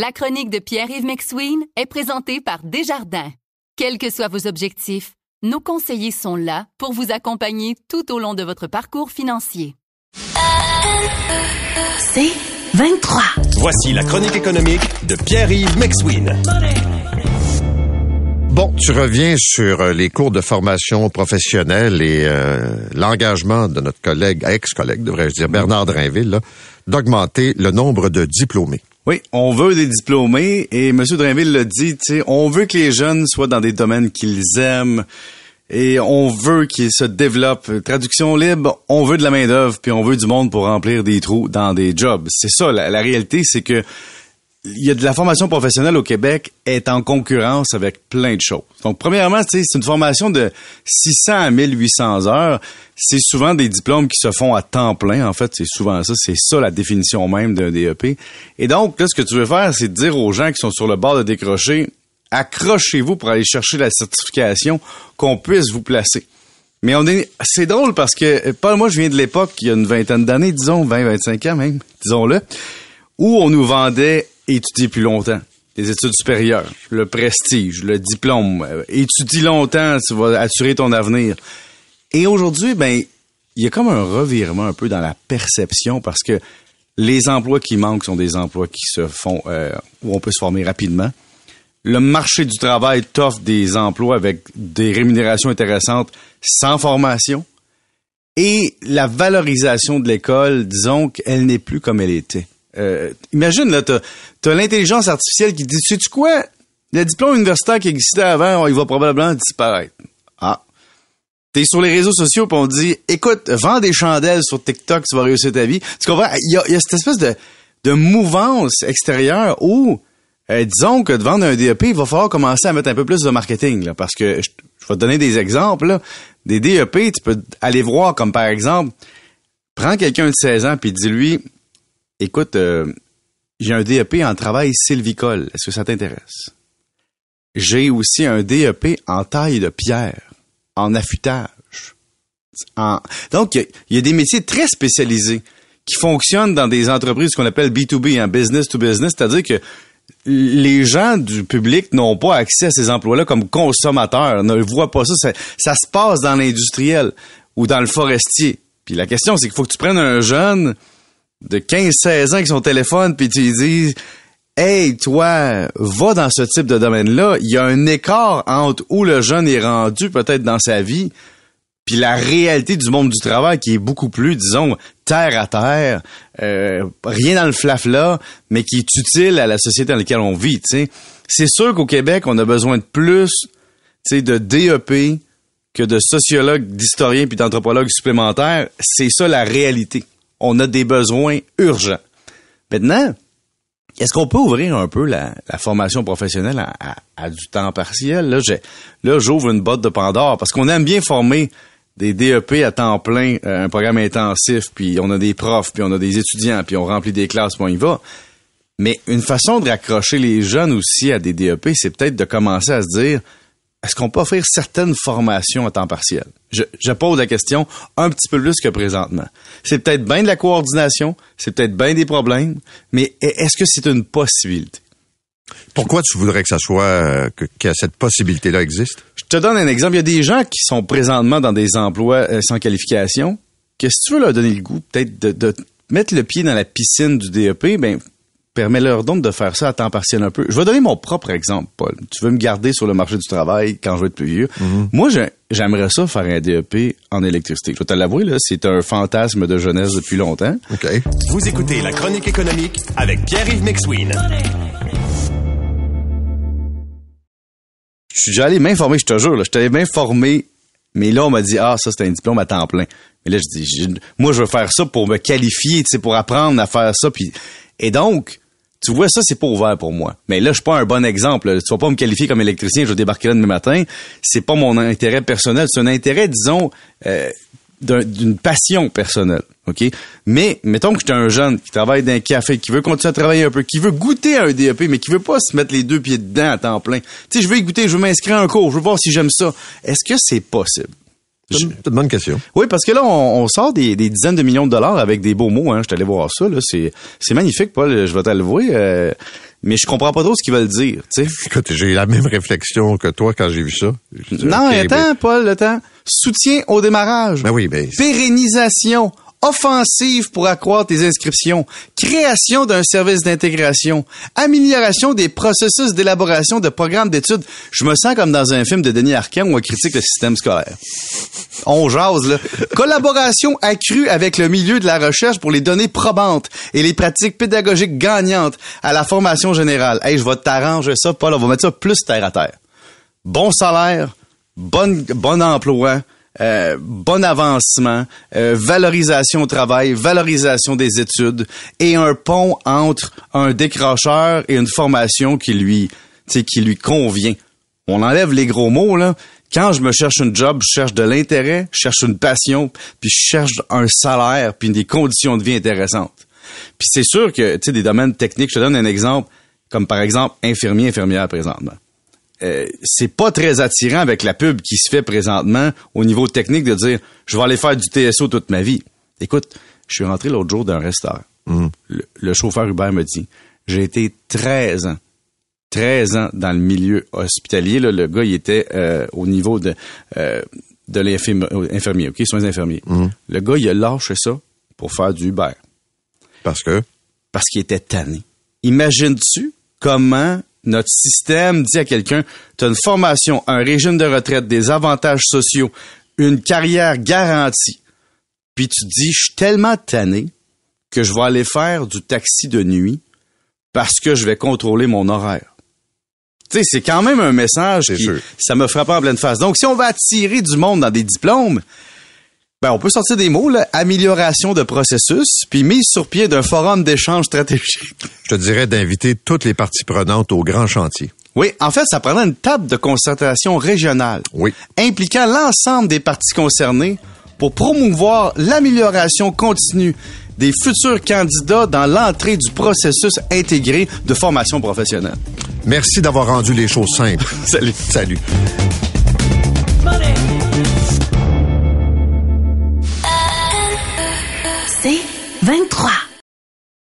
La chronique de Pierre-Yves McSween est présentée par Desjardins. Quels que soient vos objectifs, nos conseillers sont là pour vous accompagner tout au long de votre parcours financier. C'est 23. Voici la chronique économique de Pierre-Yves McSween. Bon, tu reviens sur euh, les cours de formation professionnelle et euh, l'engagement de notre collègue, ex-collègue, devrais-je dire, Bernard Drainville, là, d'augmenter le nombre de diplômés. Oui, on veut des diplômés et M. Drainville l'a dit, on veut que les jeunes soient dans des domaines qu'ils aiment et on veut qu'ils se développent. Traduction libre, on veut de la main-d'œuvre puis on veut du monde pour remplir des trous dans des jobs. C'est ça, la, la réalité, c'est que il y a de la formation professionnelle au Québec est en concurrence avec plein de choses. Donc, premièrement, c'est une formation de 600 à 1800 heures. C'est souvent des diplômes qui se font à temps plein. En fait, c'est souvent ça. C'est ça la définition même d'un DEP. Et donc, là, ce que tu veux faire, c'est dire aux gens qui sont sur le bord de décrocher, accrochez-vous pour aller chercher la certification qu'on puisse vous placer. Mais c'est drôle parce que, pas moi, je viens de l'époque, il y a une vingtaine d'années, disons, 20, 25 ans même, disons-le, où on nous vendait étudier plus longtemps. Les études supérieures, le prestige, le diplôme. Euh, étudie longtemps, tu vas assurer ton avenir. Et aujourd'hui, ben, il y a comme un revirement un peu dans la perception parce que les emplois qui manquent sont des emplois qui se font euh, où on peut se former rapidement. Le marché du travail t'offre des emplois avec des rémunérations intéressantes sans formation. Et la valorisation de l'école, disons qu'elle n'est plus comme elle était. Euh, imagine, là, t'as as, l'intelligence artificielle qui dit, sais-tu quoi? Le diplôme universitaire qui existait avant, il va probablement disparaître. Ah. T'es sur les réseaux sociaux pis on dit, écoute, vends des chandelles sur TikTok, tu vas réussir ta vie. Tu comprends? Il y a, y a cette espèce de, de mouvance extérieure où, euh, disons que de vendre un DEP, il va falloir commencer à mettre un peu plus de marketing, là, parce que je, vais te donner des exemples, là. Des DEP, tu peux aller voir comme par exemple, prends quelqu'un de 16 ans puis dis-lui, écoute, euh, j'ai un DEP en travail sylvicole. Est-ce que ça t'intéresse? J'ai aussi un DEP en taille de pierre, en affûtage. Donc, il y, a des métiers très spécialisés qui fonctionnent dans des entreprises qu'on appelle B2B, en business to business, c'est-à-dire que les gens du public n'ont pas accès à ces emplois-là comme consommateurs, ne voient pas ça. Ça se passe dans l'industriel ou dans le forestier. Puis la question, c'est qu'il faut que tu prennes un jeune de 15-16 ans qui son téléphone, puis tu dis Hey, toi, va dans ce type de domaine-là. Il y a un écart entre où le jeune est rendu peut-être dans sa vie, puis la réalité du monde du travail qui est beaucoup plus, disons, terre à terre, euh, rien dans le flafla, mais qui est utile à la société dans laquelle on vit. C'est sûr qu'au Québec, on a besoin de plus de DEP que de sociologues, d'historiens puis d'anthropologues supplémentaires. C'est ça la réalité on a des besoins urgents. Maintenant, est-ce qu'on peut ouvrir un peu la, formation professionnelle à, du temps partiel? Là, là, j'ouvre une botte de Pandore parce qu'on aime bien former des DEP à temps plein, euh, un programme intensif, puis on a des profs, puis on a des étudiants, puis on remplit des classes, puis on y va. Mais une façon de raccrocher les jeunes aussi à des DEP, c'est peut-être de commencer à se dire, est-ce qu'on peut offrir certaines formations à temps partiel? Je, je, pose la question un petit peu plus que présentement. C'est peut-être bien de la coordination, c'est peut-être bien des problèmes, mais est-ce que c'est une possibilité? Pourquoi tu voudrais que ça soit euh, que, cette possibilité-là existe? Je te donne un exemple. Il y a des gens qui sont présentement dans des emplois euh, sans qualification. Que si tu veux leur donner le goût, peut-être de, de mettre le pied dans la piscine du DEP, ben permets-leur donc de faire ça à temps partiel un peu. Je vais donner mon propre exemple, Paul. Tu veux me garder sur le marché du travail quand je vais être plus vieux. Mhm. Moi, j'aimerais ça faire un DEP en électricité. Je vais te l'avouer, là, c'est un fantasme de jeunesse depuis longtemps. Vous écoutez La Chronique économique avec Pierre-Yves McSween. Je suis déjà allé m'informer, je te jure, là, je t'avais m'informer, mais là, on m'a dit, ah, ça, c'est un diplôme à temps plein. Mais là, je dis, moi, je veux faire ça pour me qualifier, tu sais, pour apprendre à faire ça. Puis, et donc, tu vois, ça, c'est pas ouvert pour moi. Mais là, je suis pas un bon exemple. Tu vas pas me qualifier comme électricien, je vais débarquer là demain matin. C'est pas mon intérêt personnel. C'est un intérêt, disons, euh, d'une passion personnelle. OK? Mais, mettons que j'étais un jeune qui travaille dans un café, qui veut continuer à travailler un peu, qui veut goûter à un DEP, mais qui veut pas se mettre les deux pieds dedans à temps plein. Tu sais, je veux y goûter, je veux m'inscrire à un cours, je veux voir si j'aime ça. Est-ce que c'est possible? C'est une, bonne question. Oui, parce que là, on, on sort des, des dizaines de millions de dollars avec des beaux mots. Hein. Je suis allé voir ça. Là. C'est, c'est magnifique, Paul. Je vais t'avouer. Euh, mais je comprends pas trop ce qu'ils veulent dire. tu sais. Écoute, j'ai eu la même réflexion que toi quand j'ai vu ça. Non, attends, ben- Paul, attends. Soutien au démarrage. Ben oui, ben, Pérennisation. Offensive pour accroître tes inscriptions. Création d'un service d'intégration. Amélioration des processus d'élaboration de programmes d'études. Je me sens comme dans un film de Denis Arcand où on critique le système scolaire. On jase, là. Collaboration accrue avec le milieu de la recherche pour les données probantes et les pratiques pédagogiques gagnantes à la formation générale. Hey, je vais t'arranger ça, Paul. On va mettre ça plus terre à terre. Bon salaire, bonne, bon emploi, euh, bon avancement, euh, valorisation au travail, valorisation des études et un pont entre un décrocheur et une formation qui lui, qui lui convient. On enlève les gros mots, là. Quand je me cherche un job, je cherche de l'intérêt, je cherche une passion, puis je cherche un salaire, puis des conditions de vie intéressantes. Puis c'est sûr que, tu sais, des domaines techniques, je donne un exemple, comme par exemple infirmier, infirmière présentement. Euh, c'est pas très attirant avec la pub qui se fait présentement au niveau technique de dire je vais aller faire du TSO toute ma vie. Écoute, je suis rentré l'autre jour d'un restaurant. Le, le chauffeur Uber me dit j'ai été 13 ans 13 ans dans le milieu hospitalier. Là, le gars, il était euh, au niveau de, euh, de l'infirmier, OK? Soins infirmiers. Le gars, il a lâché ça pour faire du Uber parce que, parce qu'il était tanné. Imagines-tu comment notre système dit à quelqu'un, tu as une formation, un régime de retraite, des avantages sociaux, une carrière garantie. Puis tu te dis, je suis tellement tanné que je vais aller faire du taxi de nuit parce que je vais contrôler mon horaire. Tu sais, c'est quand même un message C'est qui, sûr. ça me frappe en pleine face. Donc, si on veut attirer du monde dans des diplômes, ben, on peut sortir des mots, là, amélioration de processus, puis mise sur pied d'un forum d'échange stratégique. je te dirais d'inviter toutes les parties prenantes au grand chantier. Oui, en fait, ça prendrait une table de concertation régionale Oui. impliquant l'ensemble des parties concernées pour promouvoir l'amélioration continue des futurs candidats dans l'entrée du processus intégré de formation professionnelle. Merci d'avoir rendu les choses simples. Salut. Salut. 23.